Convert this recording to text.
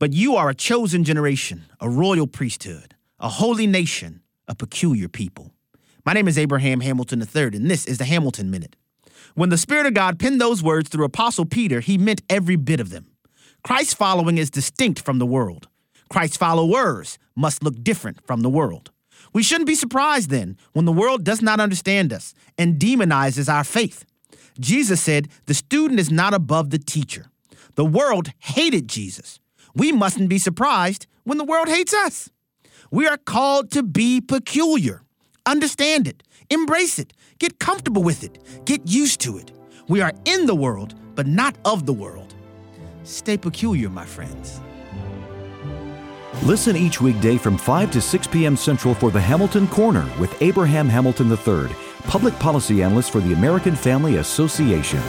But you are a chosen generation, a royal priesthood, a holy nation, a peculiar people. My name is Abraham Hamilton III, and this is the Hamilton Minute. When the Spirit of God penned those words through Apostle Peter, he meant every bit of them. Christ's following is distinct from the world. Christ's followers must look different from the world. We shouldn't be surprised then when the world does not understand us and demonizes our faith. Jesus said, The student is not above the teacher. The world hated Jesus. We mustn't be surprised when the world hates us. We are called to be peculiar. Understand it, embrace it, get comfortable with it, get used to it. We are in the world, but not of the world. Stay peculiar, my friends. Listen each weekday from 5 to 6 p.m. Central for the Hamilton Corner with Abraham Hamilton III, public policy analyst for the American Family Association.